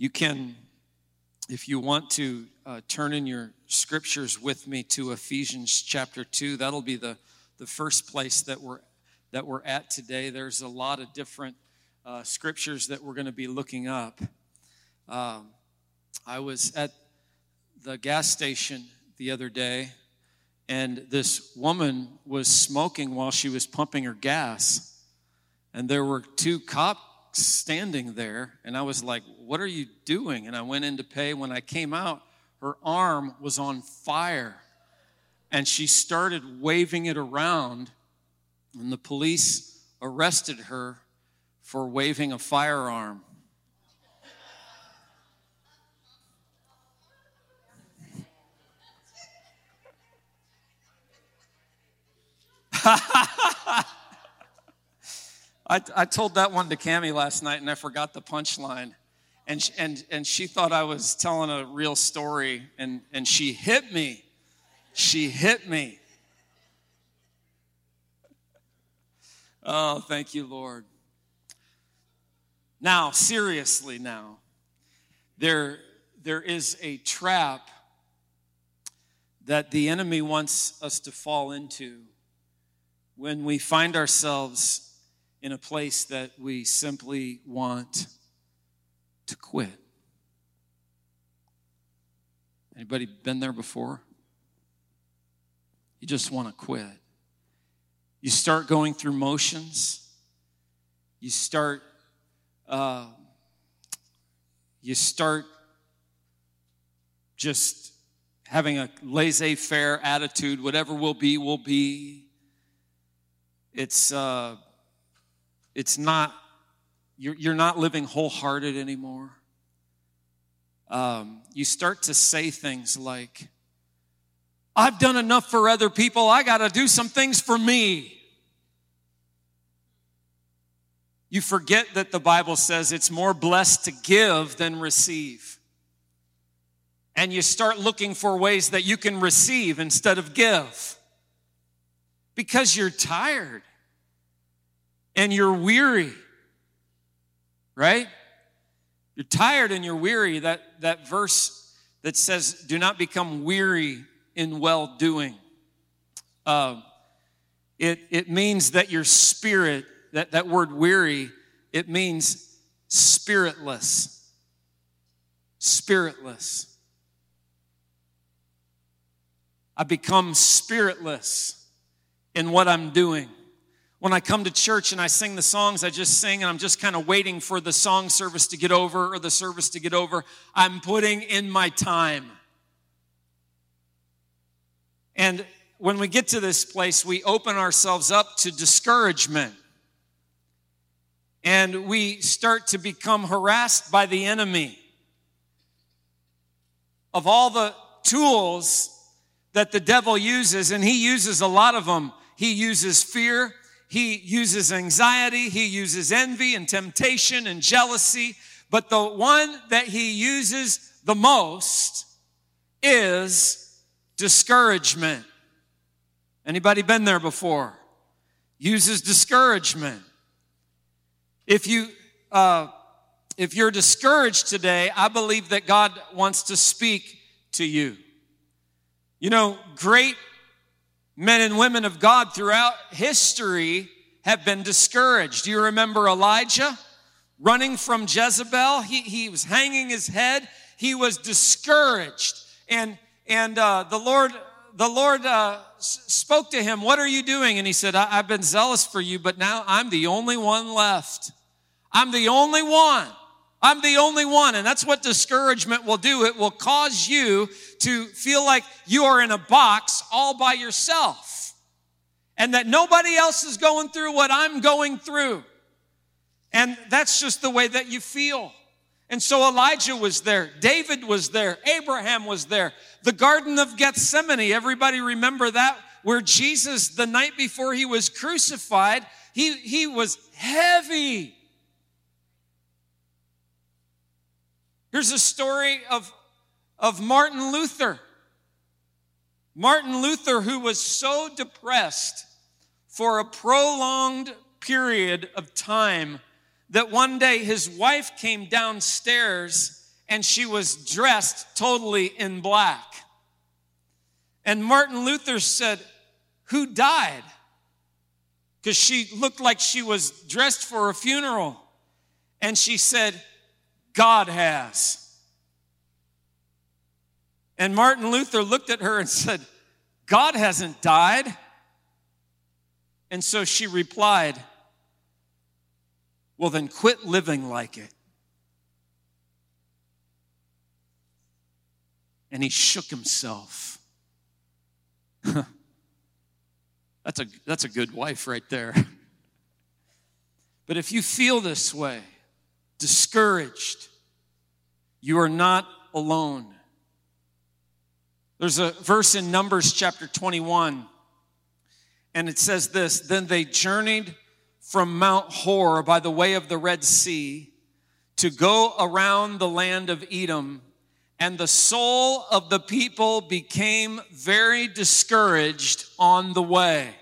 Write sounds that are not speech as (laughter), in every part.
You can, if you want to, uh, turn in your scriptures with me to Ephesians chapter 2. That'll be the, the first place that we're, that we're at today. There's a lot of different uh, scriptures that we're going to be looking up. Um, I was at the gas station the other day, and this woman was smoking while she was pumping her gas. And there were two cops standing there, and I was like, What are you doing? And I went in to pay. When I came out, her arm was on fire, and she started waving it around, and the police arrested her for waving a firearm. (laughs) I, I told that one to Cami last night and I forgot the punchline. And, she, and, and she thought I was telling a real story and, and she hit me. She hit me. Oh, thank you, Lord. Now, seriously, now, there, there is a trap that the enemy wants us to fall into when we find ourselves in a place that we simply want to quit. Anybody been there before? You just want to quit. You start going through motions. You start, uh, you start just having a laissez-faire attitude. Whatever will be, will be. It's uh, it's not, you're, you're not living wholehearted anymore. Um, you start to say things like, I've done enough for other people, I got to do some things for me. You forget that the Bible says it's more blessed to give than receive. And you start looking for ways that you can receive instead of give because you're tired and you're weary, right? You're tired and you're weary. That, that verse that says, do not become weary in well doing. Uh, it, it means that your spirit, that, that word weary, it means spiritless. Spiritless. I become spiritless in what I'm doing. When I come to church and I sing the songs, I just sing and I'm just kind of waiting for the song service to get over or the service to get over. I'm putting in my time. And when we get to this place, we open ourselves up to discouragement. And we start to become harassed by the enemy. Of all the tools that the devil uses, and he uses a lot of them, he uses fear, he uses anxiety, he uses envy and temptation and jealousy, but the one that he uses the most is discouragement. Anybody been there before? Uses discouragement. If you uh, if you're discouraged today, I believe that God wants to speak to you. You know, great men and women of God throughout history have been discouraged. Do you remember Elijah running from Jezebel? He, he was hanging his head. He was discouraged. And, and uh, the Lord, the Lord uh, spoke to him, What are you doing? And he said, I've been zealous for you, but now I'm the only one left. I'm the only one. I'm the only one. And that's what discouragement will do. It will cause you to feel like you are in a box all by yourself and that nobody else is going through what I'm going through. And that's just the way that you feel. And so Elijah was there, David was there, Abraham was there, the Garden of Gethsemane. Everybody remember that? Where Jesus, the night before he was crucified, he, he was heavy. Here's a story of, of Martin Luther. Martin Luther, who was so depressed for a prolonged period of time that one day his wife came downstairs and she was dressed totally in black. And Martin Luther said, Who died? Because she looked like she was dressed for a funeral. And she said, God has. And Martin Luther looked at her and said, God hasn't died. And so she replied, Well, then quit living like it. And he shook himself. (laughs) that's, a, that's a good wife right there. (laughs) But if you feel this way, discouraged, you are not alone. There's a verse in Numbers chapter 21, and it says this Then they journeyed from Mount Hor by the way of the Red Sea to go around the land of Edom, and the soul of the people became very discouraged on the way.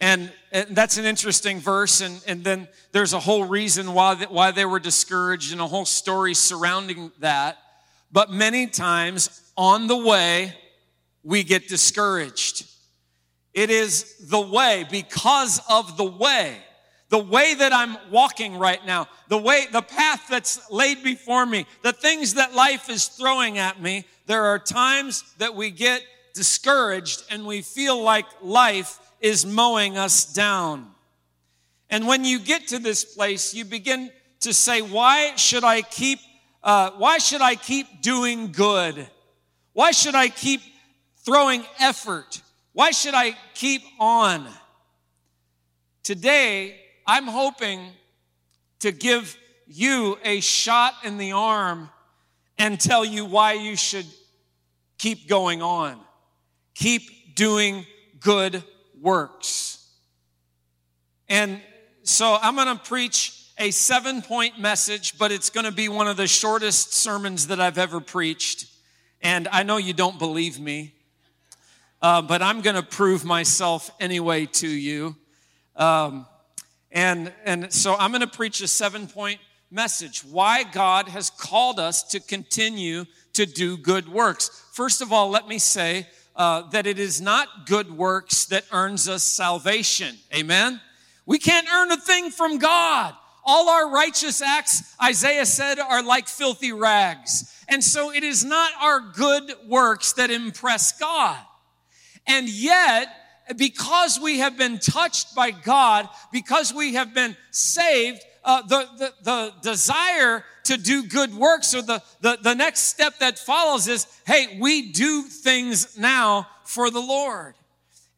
And, and, that's an interesting verse. And, and then there's a whole reason why, why they were discouraged and a whole story surrounding that. But many times on the way, we get discouraged. It is the way, because of the way, the way that I'm walking right now, the way, the path that's laid before me, the things that life is throwing at me. There are times that we get discouraged and we feel like life is mowing us down. And when you get to this place, you begin to say, why should I keep uh, why should I keep doing good? Why should I keep throwing effort? Why should I keep on? Today, I'm hoping to give you a shot in the arm and tell you why you should keep going on. Keep doing good works. And so I'm going to preach a seven point message, but it's going to be one of the shortest sermons that I've ever preached. And I know you don't believe me, uh, but I'm going to prove myself anyway to you. Um, and, and so I'm going to preach a seven point message why God has called us to continue to do good works. First of all, let me say uh, that it is not good works that earns us salvation. Amen? We can't earn a thing from God. All our righteous acts, Isaiah said, are like filthy rags. And so it is not our good works that impress God. And yet, because we have been touched by God, because we have been saved, uh, the, the, the desire to do good works or the, the, the next step that follows is hey, we do things now for the Lord.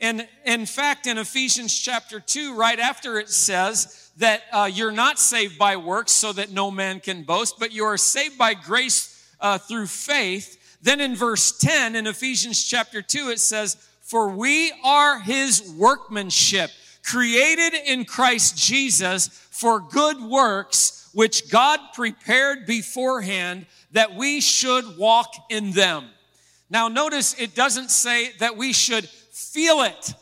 And in fact, in Ephesians chapter 2, right after it says, that uh, you're not saved by works so that no man can boast, but you are saved by grace uh, through faith. Then in verse 10 in Ephesians chapter 2, it says, For we are his workmanship, created in Christ Jesus for good works, which God prepared beforehand that we should walk in them. Now, notice it doesn't say that we should feel it.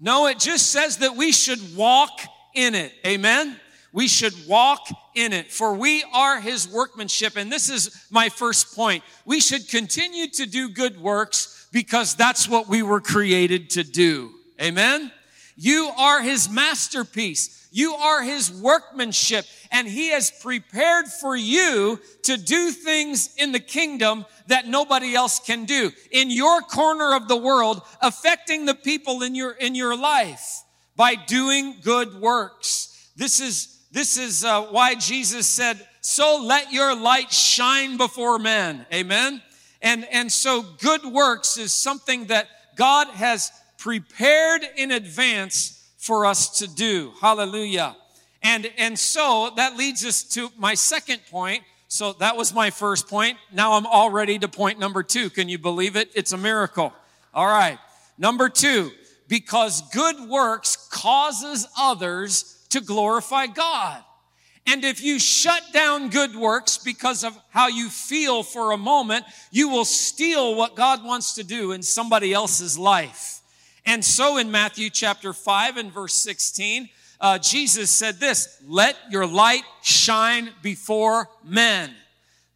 No, it just says that we should walk in it. Amen? We should walk in it, for we are his workmanship. And this is my first point. We should continue to do good works because that's what we were created to do. Amen? You are his masterpiece. You are his workmanship, and he has prepared for you to do things in the kingdom that nobody else can do in your corner of the world, affecting the people in your, in your life by doing good works. This is, this is uh, why Jesus said, so let your light shine before men. Amen. And, and so good works is something that God has prepared in advance for us to do. Hallelujah. And, and so that leads us to my second point. So that was my first point. Now I'm all ready to point number two. Can you believe it? It's a miracle. All right. Number two, because good works causes others to glorify God. And if you shut down good works because of how you feel for a moment, you will steal what God wants to do in somebody else's life. And so in Matthew chapter 5 and verse 16, uh, Jesus said this Let your light shine before men.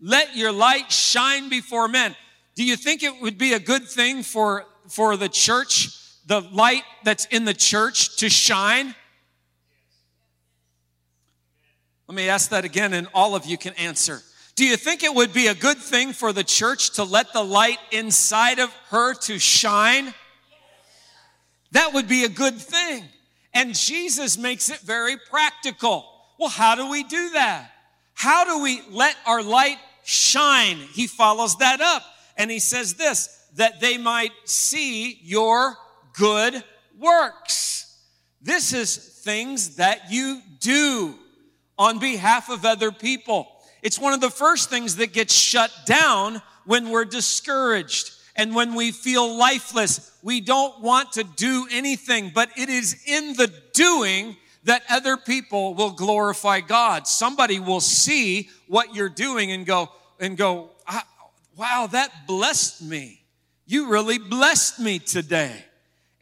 Let your light shine before men. Do you think it would be a good thing for, for the church, the light that's in the church, to shine? Let me ask that again, and all of you can answer. Do you think it would be a good thing for the church to let the light inside of her to shine? That would be a good thing. And Jesus makes it very practical. Well, how do we do that? How do we let our light shine? He follows that up and he says this that they might see your good works. This is things that you do on behalf of other people. It's one of the first things that gets shut down when we're discouraged and when we feel lifeless, we don't want to do anything, but it is in the doing that other people will glorify God. Somebody will see what you're doing and go, and go, ah, wow, that blessed me. You really blessed me today.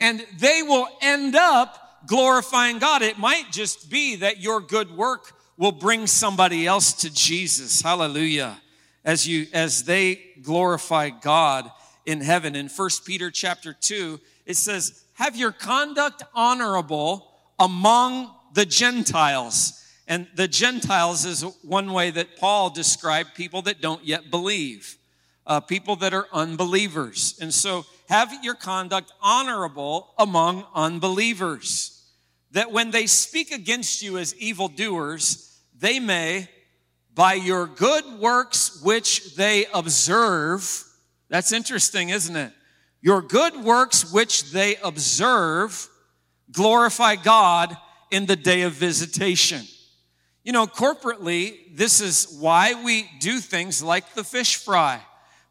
And they will end up glorifying God. It might just be that your good work will bring somebody else to Jesus. Hallelujah. As you, as they glorify God in heaven. In 1 Peter chapter 2, it says, Have your conduct honorable among the Gentiles. And the Gentiles is one way that Paul described people that don't yet believe, uh, people that are unbelievers. And so, have your conduct honorable among unbelievers, that when they speak against you as evildoers, they may, by your good works which they observe, that's interesting, isn't it? Your good works which they observe glorify God in the day of visitation. You know, corporately, this is why we do things like the fish fry.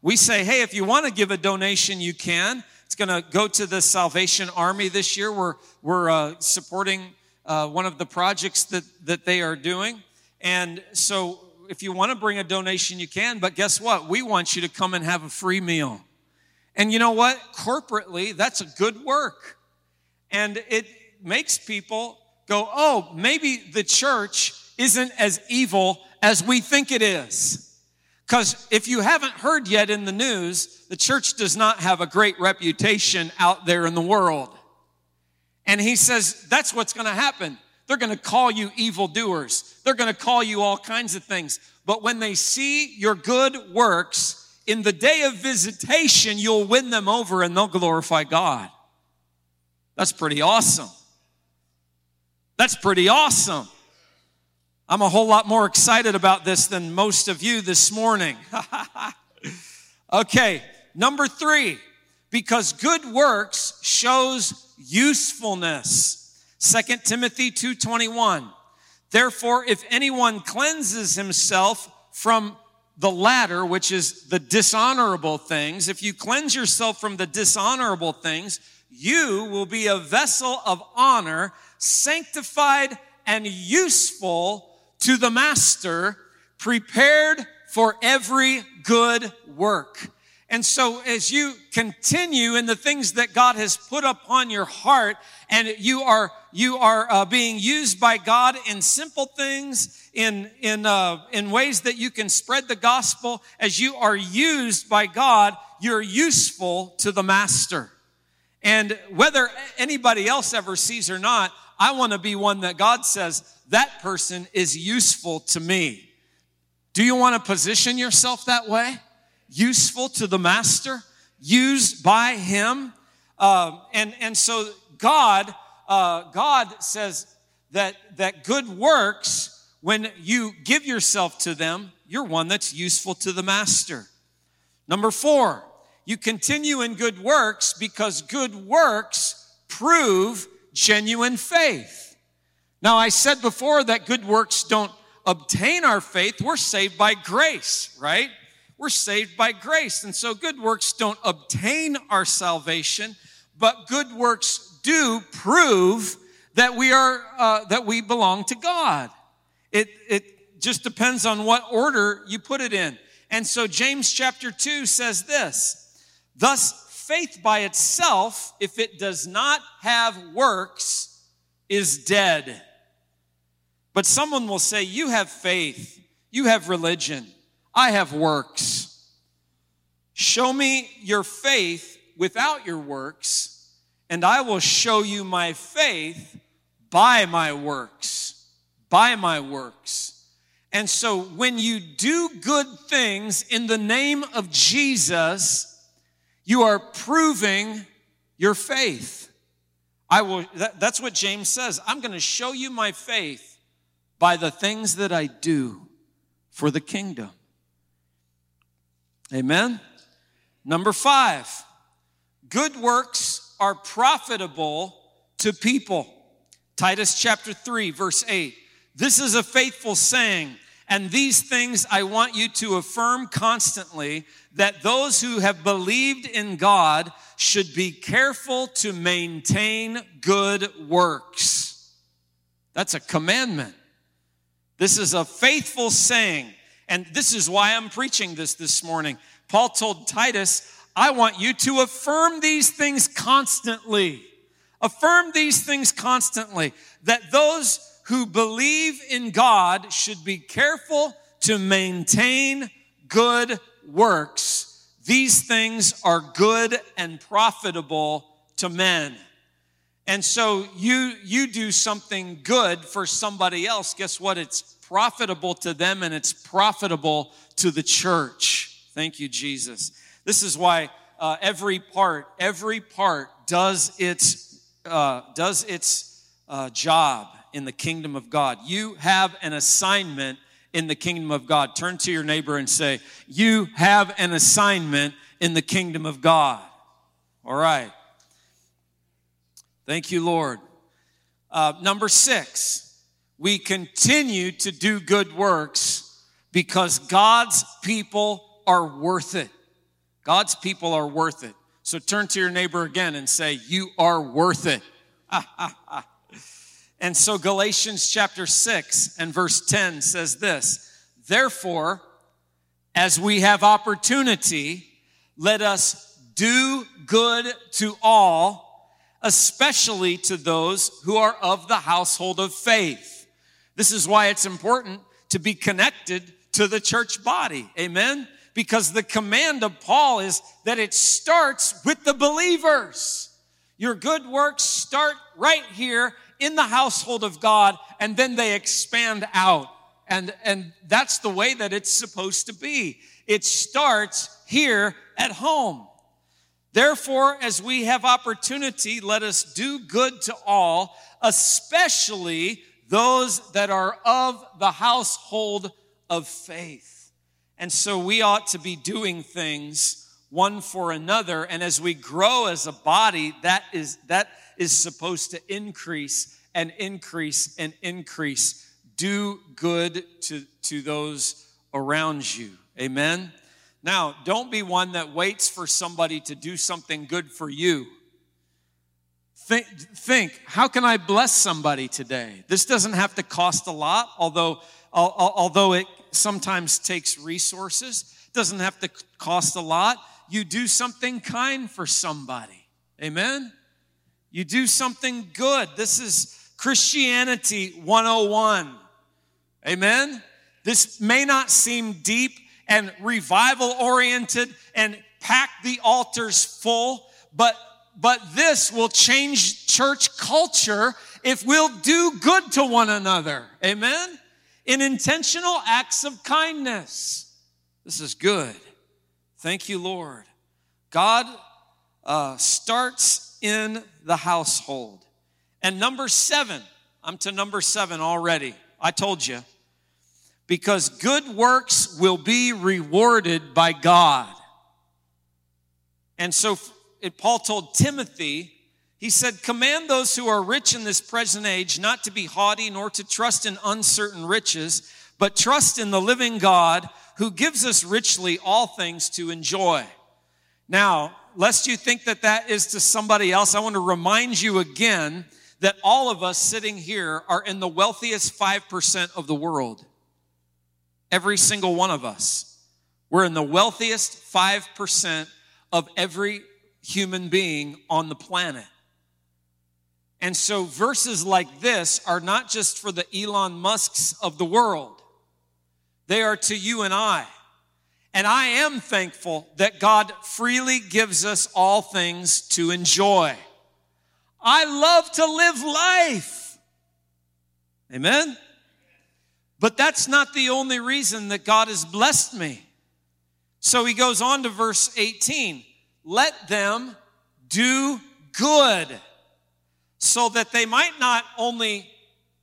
We say, hey, if you want to give a donation, you can. It's going to go to the Salvation Army this year. We're, we're uh, supporting uh, one of the projects that, that they are doing. And so if you want to bring a donation, you can. But guess what? We want you to come and have a free meal. And you know what? Corporately, that's a good work. And it makes people go, oh, maybe the church isn't as evil as we think it is. Because if you haven't heard yet in the news, the church does not have a great reputation out there in the world. And he says that's what's going to happen. They're going to call you evildoers. They're going to call you all kinds of things. But when they see your good works, in the day of visitation, you'll win them over and they'll glorify God. That's pretty awesome. That's pretty awesome. I'm a whole lot more excited about this than most of you this morning. (laughs) okay, number three, because good works shows usefulness. 2 Timothy 2:21. Therefore, if anyone cleanses himself from the latter, which is the dishonorable things, if you cleanse yourself from the dishonorable things, you will be a vessel of honor, sanctified and useful to the master, prepared for every good work. And so as you continue in the things that God has put upon your heart and you are, you are uh, being used by God in simple things, in, in, uh, in ways that you can spread the gospel, as you are used by God, you're useful to the master. And whether anybody else ever sees or not, I want to be one that God says, that person is useful to me. Do you want to position yourself that way? Useful to the master, used by him. Uh, and, and so God, uh, God says that, that good works, when you give yourself to them, you're one that's useful to the master. Number four, you continue in good works because good works prove genuine faith. Now, I said before that good works don't obtain our faith. We're saved by grace, right? We're saved by grace. And so good works don't obtain our salvation, but good works do prove that we are, uh, that we belong to God. It, it just depends on what order you put it in. And so James chapter 2 says this Thus, faith by itself, if it does not have works, is dead. But someone will say, You have faith, you have religion, I have works. Show me your faith without your works, and I will show you my faith by my works. By my works. And so when you do good things in the name of Jesus, you are proving your faith. I will, that, that's what James says. I'm going to show you my faith by the things that I do for the kingdom. Amen. Number five, good works are profitable to people. Titus chapter 3, verse 8. This is a faithful saying, and these things I want you to affirm constantly that those who have believed in God should be careful to maintain good works. That's a commandment. This is a faithful saying. And this is why I'm preaching this this morning. Paul told Titus, I want you to affirm these things constantly. Affirm these things constantly that those who believe in God should be careful to maintain good works. These things are good and profitable to men. And so you you do something good for somebody else, guess what? It's profitable to them and it's profitable to the church. Thank you Jesus. This is why uh, every part, every part does its uh, does its uh, job in the kingdom of God. You have an assignment in the kingdom of God. Turn to your neighbor and say, You have an assignment in the kingdom of God. All right. Thank you, Lord. Uh, number six, we continue to do good works because God's people are worth it. God's people are worth it. So turn to your neighbor again and say, You are worth it. (laughs) and so Galatians chapter 6 and verse 10 says this Therefore, as we have opportunity, let us do good to all, especially to those who are of the household of faith. This is why it's important to be connected to the church body. Amen because the command of Paul is that it starts with the believers. Your good works start right here in the household of God and then they expand out. And, and that's the way that it's supposed to be. It starts here at home. Therefore, as we have opportunity, let us do good to all, especially those that are of the household of faith. And so we ought to be doing things one for another. And as we grow as a body, that is, that is supposed to increase and increase and increase. Do good to, to those around you. Amen. Now, don't be one that waits for somebody to do something good for you. Think, think, how can I bless somebody today? This doesn't have to cost a lot, although, although it sometimes takes resources, doesn't have to cost a lot. You do something kind for somebody. Amen? You do something good. This is Christianity 101. Amen? This may not seem deep and revival oriented and pack the altars full, but but this will change church culture if we'll do good to one another. Amen? in intentional acts of kindness. This is good. Thank you, Lord. God uh, starts in the household. And number seven, I'm to number seven already. I told you. Because good works will be rewarded by God. And so it, Paul told Timothy, he said, Command those who are rich in this present age not to be haughty nor to trust in uncertain riches, but trust in the living God who gives us richly all things to enjoy. Now, lest you think that that is to somebody else, I want to remind you again that all of us sitting here are in the wealthiest 5% of the world. Every single one of us. We're in the wealthiest 5% of every human being on the planet. And so verses like this are not just for the Elon Musks of the world. They are to you and I. And I am thankful that God freely gives us all things to enjoy. I love to live life. Amen? But that's not the only reason that God has blessed me. So he goes on to verse 18 let them do good so that they might not only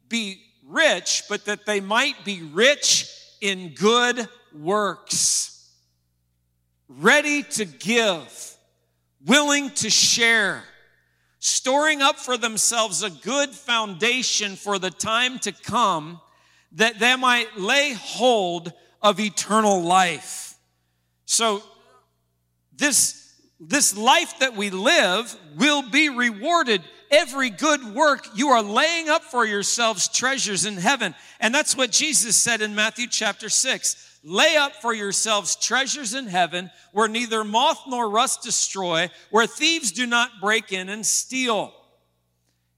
be rich, but that they might be rich in good works, ready to give, willing to share, storing up for themselves a good foundation for the time to come, that they might lay hold of eternal life. So, this this life that we live will be rewarded every good work you are laying up for yourselves treasures in heaven. And that's what Jesus said in Matthew chapter 6. Lay up for yourselves treasures in heaven where neither moth nor rust destroy, where thieves do not break in and steal.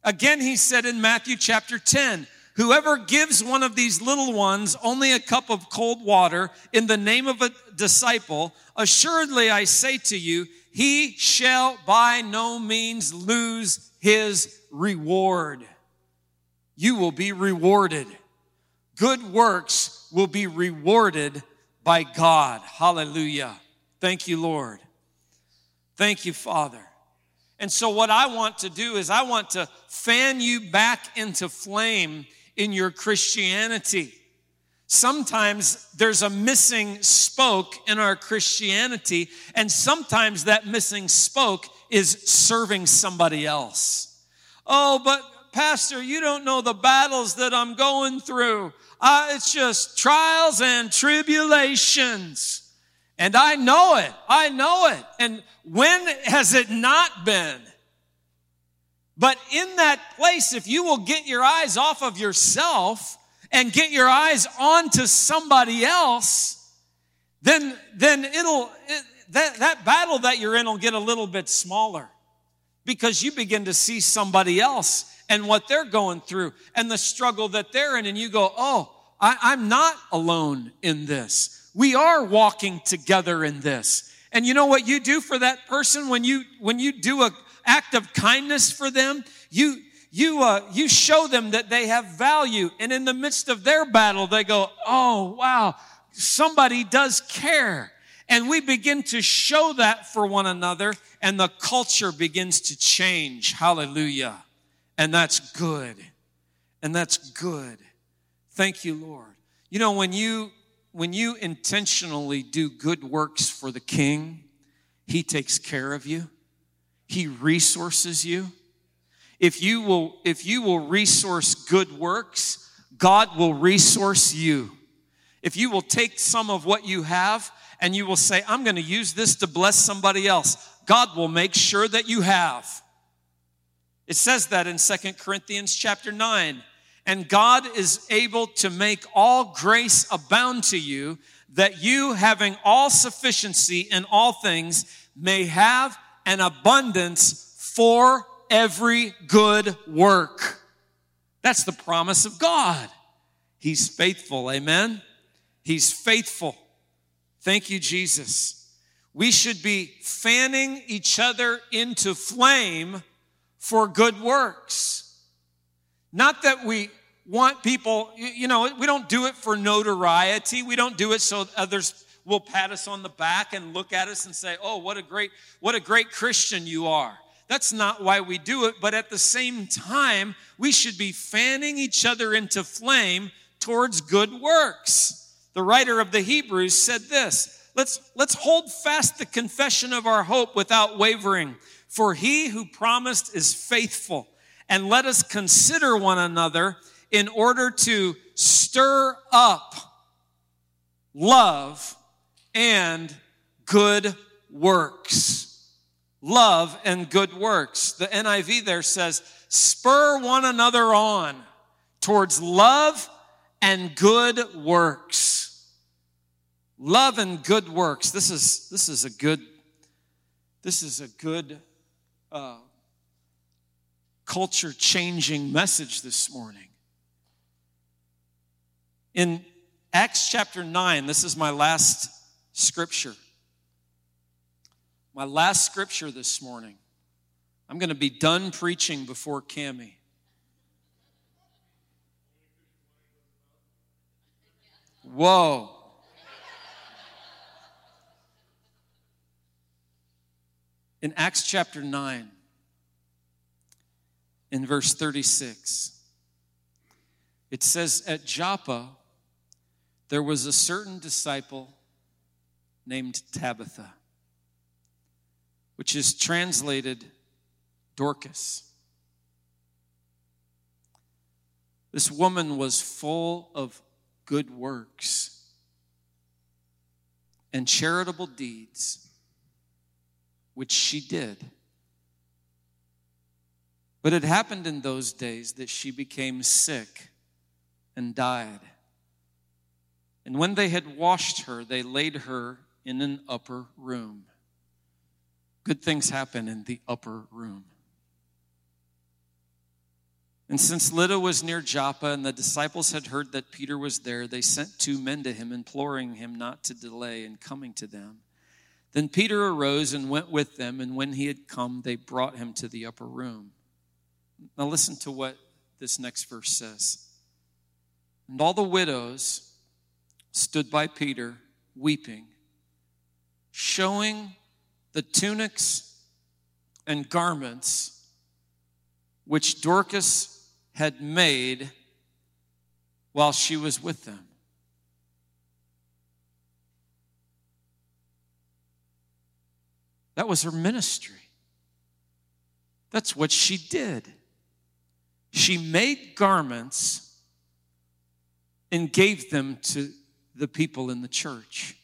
Again, he said in Matthew chapter 10, Whoever gives one of these little ones only a cup of cold water in the name of a disciple, assuredly I say to you, he shall by no means lose his reward. You will be rewarded. Good works will be rewarded by God. Hallelujah. Thank you, Lord. Thank you, Father. And so, what I want to do is, I want to fan you back into flame in your Christianity. Sometimes there's a missing spoke in our Christianity, and sometimes that missing spoke is serving somebody else. Oh, but Pastor, you don't know the battles that I'm going through. Uh, it's just trials and tribulations. And I know it. I know it. And when has it not been? But in that place, if you will get your eyes off of yourself and get your eyes onto somebody else, then, then it'll, it, that, that battle that you're in will get a little bit smaller because you begin to see somebody else and what they're going through and the struggle that they're in. And you go, oh, I, am not alone in this. We are walking together in this. And you know what you do for that person when you, when you do a act of kindness for them? You, you, uh, you show them that they have value. And in the midst of their battle, they go, oh, wow, somebody does care. And we begin to show that for one another, and the culture begins to change. Hallelujah. And that's good. And that's good. Thank you, Lord. You know, when you when you intentionally do good works for the king, he takes care of you. He resources you. If you will if you will resource good works, God will resource you. If you will take some of what you have and you will say, I'm going to use this to bless somebody else, God will make sure that you have. It says that in Second Corinthians chapter 9. And God is able to make all grace abound to you, that you, having all sufficiency in all things, may have an abundance for every good work. That's the promise of God. He's faithful. Amen. He's faithful. Thank you, Jesus. We should be fanning each other into flame for good works. Not that we want people, you know, we don't do it for notoriety. We don't do it so others will pat us on the back and look at us and say, "Oh, what a great what a great Christian you are." That's not why we do it, but at the same time, we should be fanning each other into flame towards good works. The writer of the Hebrews said this let's, let's hold fast the confession of our hope without wavering, for he who promised is faithful. And let us consider one another in order to stir up love and good works. Love and good works. The NIV there says, spur one another on towards love and good works. Love and good works. This is this is a good this is a good uh, culture changing message this morning. In Acts chapter 9, this is my last scripture. My last scripture this morning. I'm going to be done preaching before Cami. Whoa. In Acts chapter 9, in verse 36, it says, At Joppa, there was a certain disciple named Tabitha, which is translated Dorcas. This woman was full of good works and charitable deeds, which she did. But it happened in those days that she became sick and died. And when they had washed her, they laid her in an upper room. Good things happen in the upper room. And since Lydda was near Joppa and the disciples had heard that Peter was there, they sent two men to him, imploring him not to delay in coming to them. Then Peter arose and went with them, and when he had come, they brought him to the upper room. Now, listen to what this next verse says. And all the widows stood by Peter, weeping, showing the tunics and garments which Dorcas had made while she was with them. That was her ministry. That's what she did. She made garments and gave them to the people in the church.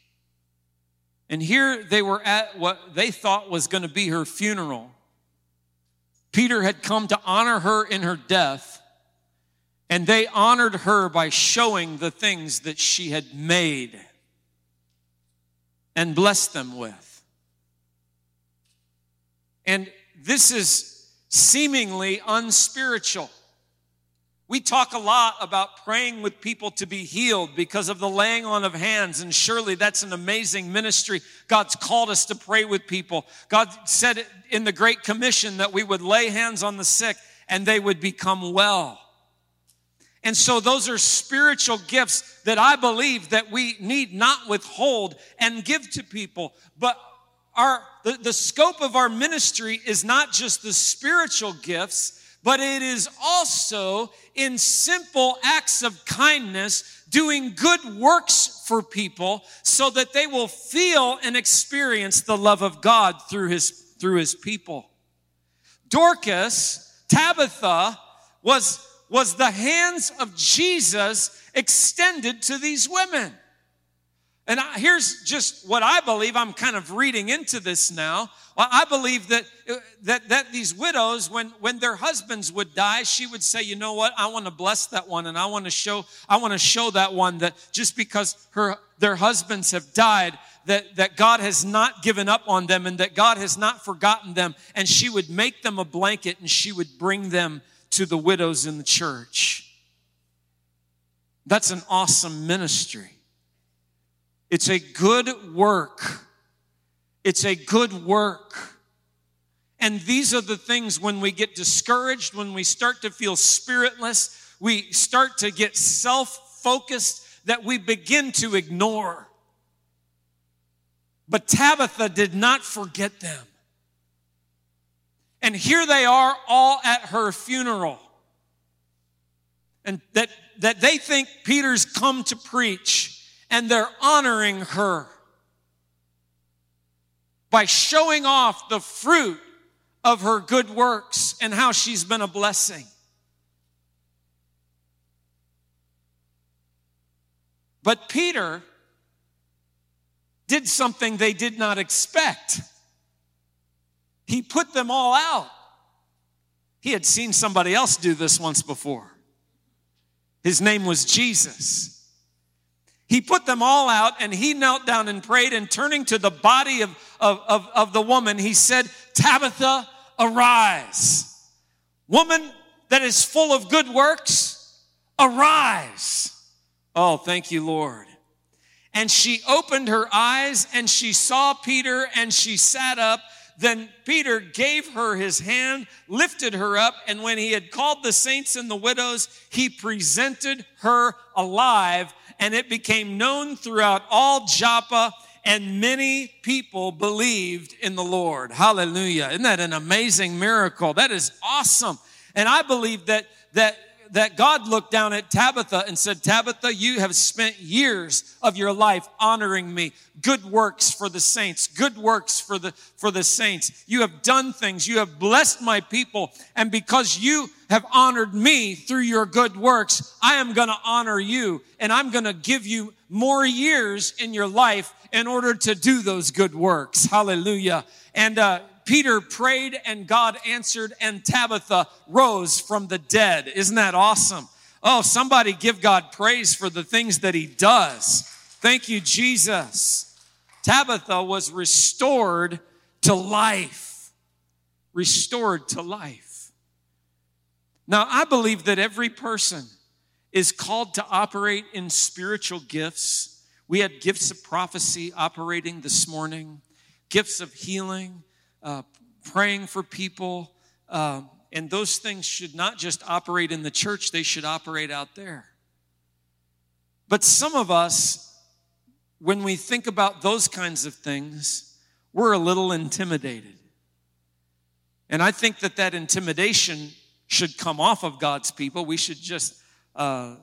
And here they were at what they thought was going to be her funeral. Peter had come to honor her in her death. And they honored her by showing the things that she had made and blessed them with. And this is seemingly unspiritual. We talk a lot about praying with people to be healed because of the laying on of hands, and surely that's an amazing ministry. God's called us to pray with people. God said in the Great Commission that we would lay hands on the sick and they would become well. And so those are spiritual gifts that I believe that we need not withhold and give to people. But our the, the scope of our ministry is not just the spiritual gifts, but it is also in simple acts of kindness, doing good works for people so that they will feel and experience the love of God through his, through his people. Dorcas, Tabitha, was was the hands of Jesus extended to these women. And I, here's just what I believe. I'm kind of reading into this now. I believe that, that, that these widows, when, when their husbands would die, she would say, you know what? I want to bless that one. And I want to show, I want to show that one that just because her, their husbands have died, that, that God has not given up on them and that God has not forgotten them. And she would make them a blanket and she would bring them to the widows in the church. That's an awesome ministry. It's a good work. It's a good work. And these are the things when we get discouraged, when we start to feel spiritless, we start to get self focused, that we begin to ignore. But Tabitha did not forget them. And here they are all at her funeral. And that, that they think Peter's come to preach and they're honoring her by showing off the fruit of her good works and how she's been a blessing. But Peter did something they did not expect. He put them all out. He had seen somebody else do this once before. His name was Jesus. He put them all out and he knelt down and prayed. And turning to the body of, of, of, of the woman, he said, Tabitha, arise. Woman that is full of good works, arise. Oh, thank you, Lord. And she opened her eyes and she saw Peter and she sat up. Then Peter gave her his hand, lifted her up, and when he had called the saints and the widows, he presented her alive, and it became known throughout all Joppa, and many people believed in the Lord. Hallelujah. Isn't that an amazing miracle? That is awesome. And I believe that that that God looked down at Tabitha and said, Tabitha, you have spent years of your life honoring me. Good works for the saints, good works for the, for the saints. You have done things. You have blessed my people. And because you have honored me through your good works, I am going to honor you and I'm going to give you more years in your life in order to do those good works. Hallelujah. And, uh, Peter prayed and God answered, and Tabitha rose from the dead. Isn't that awesome? Oh, somebody give God praise for the things that he does. Thank you, Jesus. Tabitha was restored to life. Restored to life. Now, I believe that every person is called to operate in spiritual gifts. We had gifts of prophecy operating this morning, gifts of healing, uh, praying for people. Uh, and those things should not just operate in the church, they should operate out there. But some of us, when we think about those kinds of things, we're a little intimidated. And I think that that intimidation should come off of God's people. We should just, uh,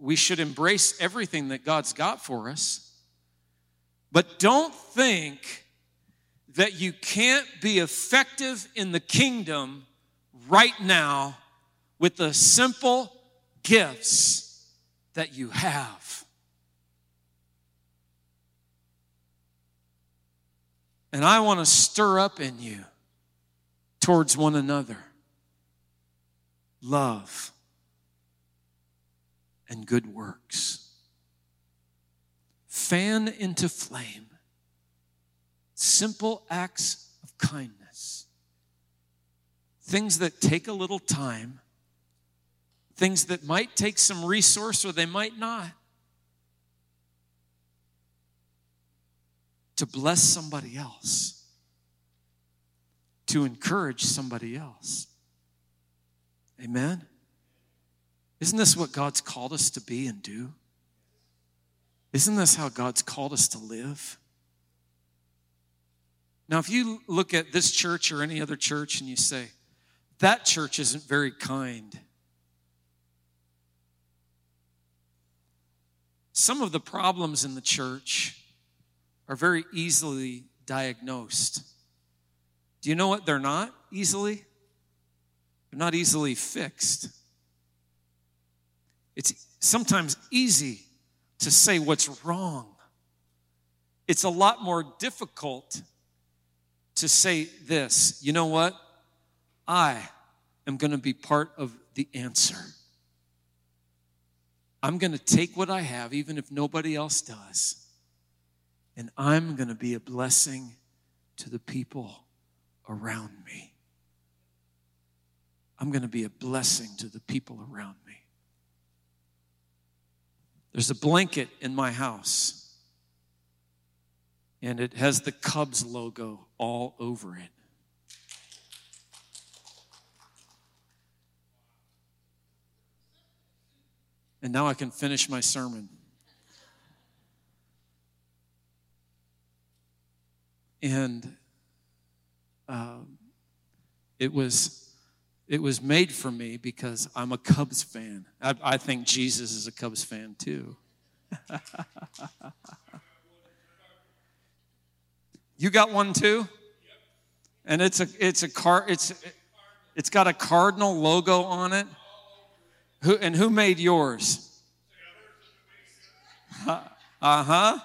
we should embrace everything that God's got for us. But don't think that you can't be effective in the kingdom right now with the simple gifts that you have. And I want to stir up in you towards one another love and good works. Fan into flame simple acts of kindness, things that take a little time, things that might take some resource or they might not. To bless somebody else, to encourage somebody else. Amen? Isn't this what God's called us to be and do? Isn't this how God's called us to live? Now, if you look at this church or any other church and you say, that church isn't very kind, some of the problems in the church are very easily diagnosed. Do you know what they're not easily? They're not easily fixed. It's sometimes easy to say what's wrong. It's a lot more difficult to say this you know what? I am going to be part of the answer. I'm going to take what I have, even if nobody else does, and I'm going to be a blessing to the people around me. I'm going to be a blessing to the people around me. There's a blanket in my house and it has the Cubs logo all over it. And now I can finish my sermon. And uh, it was it was made for me because I'm a Cubs fan. I, I think Jesus is a Cubs fan too. (laughs) You got one too? And it's a it's a car it's it's got a cardinal logo on it. Who and who made yours? Uh-huh.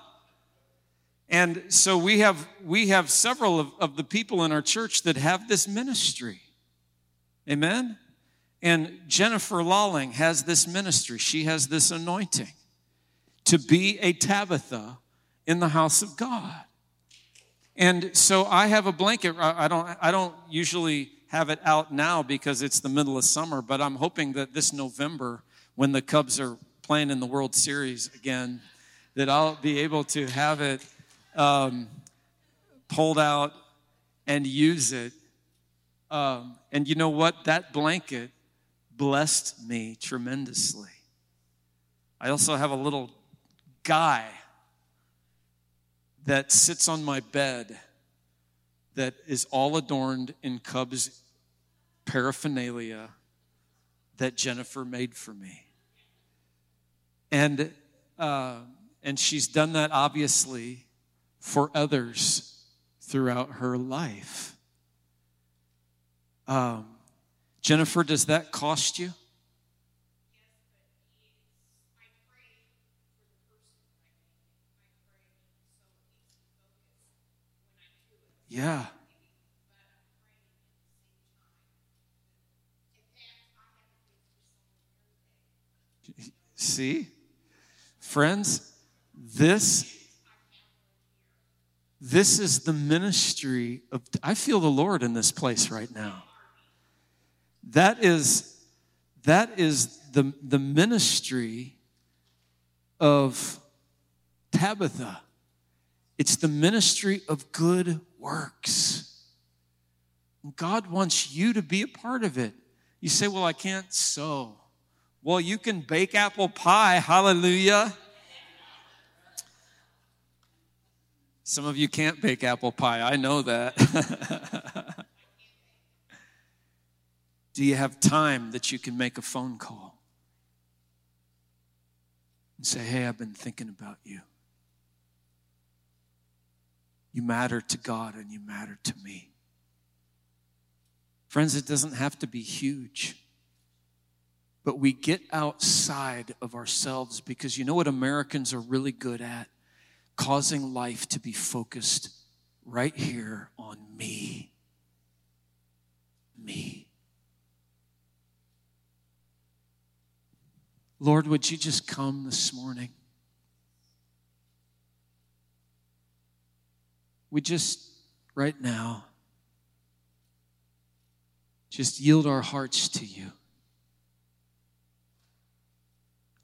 And so we have we have several of, of the people in our church that have this ministry. Amen. And Jennifer Lawling has this ministry. She has this anointing to be a Tabitha in the house of God. And so I have a blanket. I don't, I don't usually have it out now because it's the middle of summer, but I'm hoping that this November, when the Cubs are playing in the World Series again, that I'll be able to have it um, pulled out and use it. Um, and you know what? That blanket blessed me tremendously. I also have a little guy that sits on my bed that is all adorned in Cubs paraphernalia that Jennifer made for me. And, uh, and she's done that obviously for others throughout her life. Um, Jennifer, does that cost you? Yeah. See? Friends, this this is the ministry of I feel the Lord in this place right now. That is that is the the ministry of Tabitha. It's the ministry of good works. God wants you to be a part of it. You say, Well, I can't sew. Well, you can bake apple pie. Hallelujah. Some of you can't bake apple pie. I know that. (laughs) Do you have time that you can make a phone call and say, Hey, I've been thinking about you? You matter to God and you matter to me. Friends, it doesn't have to be huge. But we get outside of ourselves because you know what Americans are really good at? Causing life to be focused right here on me. Me. Lord, would you just come this morning? We just, right now, just yield our hearts to you.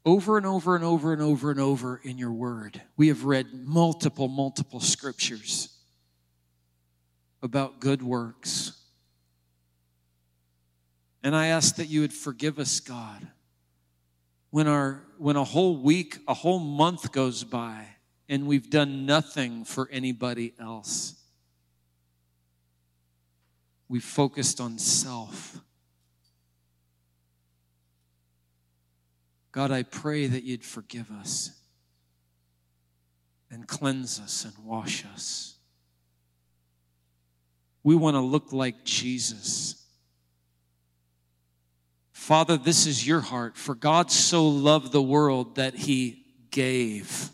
Over and over and over and over and over in your word, we have read multiple, multiple scriptures about good works. And I ask that you would forgive us, God, when, our, when a whole week, a whole month goes by and we've done nothing for anybody else. We've focused on self. God, I pray that you'd forgive us and cleanse us and wash us. We want to look like Jesus. Father, this is your heart. For God so loved the world that he gave.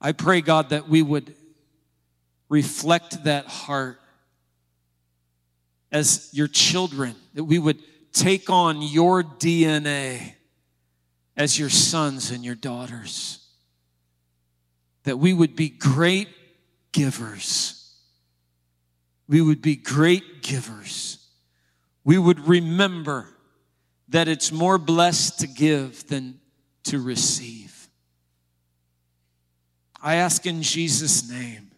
I pray, God, that we would reflect that heart as your children, that we would take on your DNA as your sons and your daughters, that we would be great givers. We would be great givers. We would remember that it's more blessed to give than to receive. I ask in Jesus' name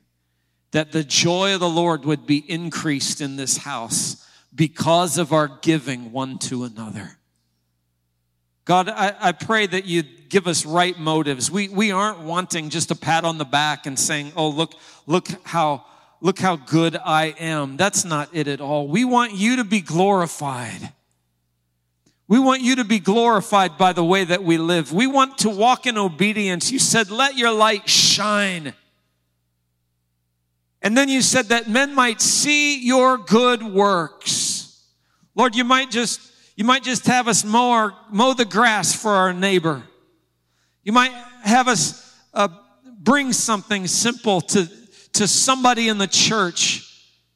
that the joy of the Lord would be increased in this house because of our giving one to another. God, I, I pray that you give us right motives. We, we aren't wanting just a pat on the back and saying, oh, look, look how, look how good I am. That's not it at all. We want you to be glorified. We want you to be glorified by the way that we live. We want to walk in obedience. You said, let your light shine. And then you said that men might see your good works. Lord, you might just, you might just have us mow, our, mow the grass for our neighbor. You might have us uh, bring something simple to, to somebody in the church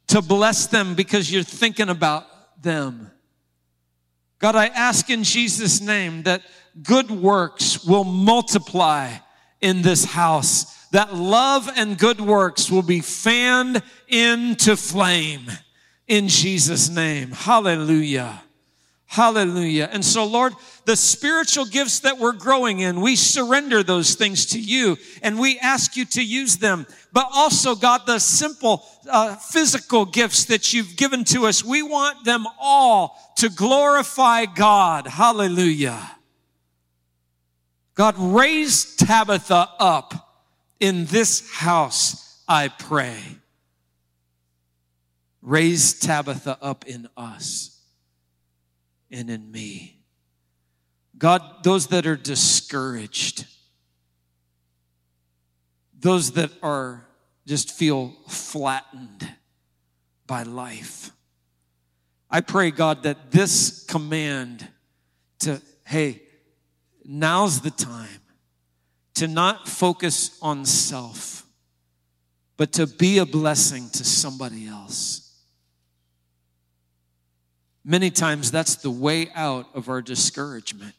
to bless them because you're thinking about them. God, I ask in Jesus' name that good works will multiply in this house, that love and good works will be fanned into flame, in Jesus' name. Hallelujah. Hallelujah. And so, Lord, the spiritual gifts that we're growing in, we surrender those things to you and we ask you to use them. But also, God, the simple uh, physical gifts that you've given to us, we want them all to glorify God. Hallelujah. God, raise Tabitha up in this house, I pray. Raise Tabitha up in us and in me. God, those that are discouraged, those that are just feel flattened by life. I pray, God, that this command to, hey, now's the time to not focus on self, but to be a blessing to somebody else. Many times that's the way out of our discouragement.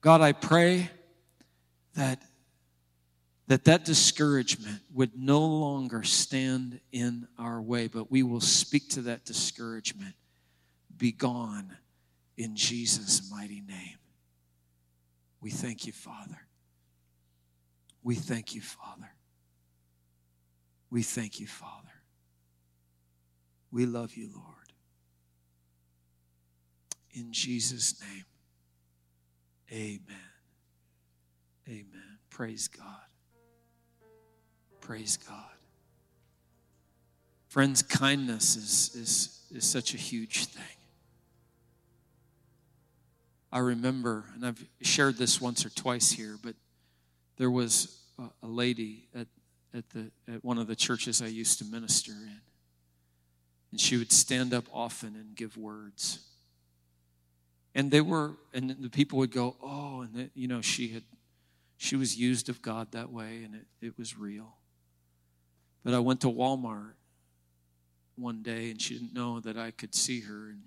God, I pray that that that discouragement would no longer stand in our way, but we will speak to that discouragement. Be gone in Jesus' mighty name. We thank you, Father. We thank you, Father. We thank you, Father. We love you, Lord. In Jesus' name, amen. Amen. Praise God. Praise God. Friends, kindness is, is, is such a huge thing. I remember, and I've shared this once or twice here, but there was a, lady at, at, the, at one of the churches I used to minister in. And she would stand up often and give words. And they were, and the people would go, oh, and the, you know, she had, she was used of God that way, and it, it was real. But I went to Walmart one day, and she didn't know that I could see her. And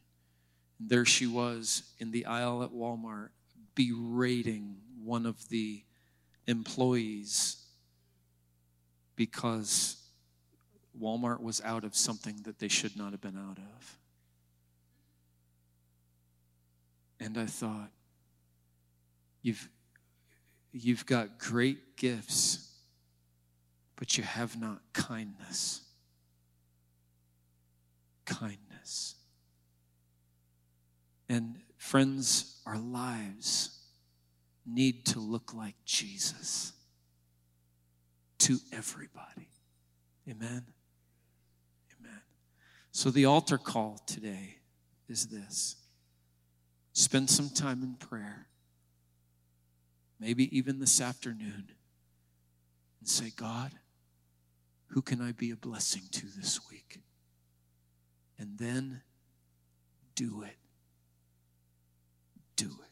there she was in the aisle at Walmart, berating one of the employees because Walmart was out of something that they should not have been out of. And I thought, you've, you've got great gifts, but you have not kindness. Kindness. And friends, our lives need to look like Jesus to everybody. Amen. Amen. So, the altar call today is this spend some time in prayer, maybe even this afternoon, and say, God, who can I be a blessing to this week? And then do it. Do it.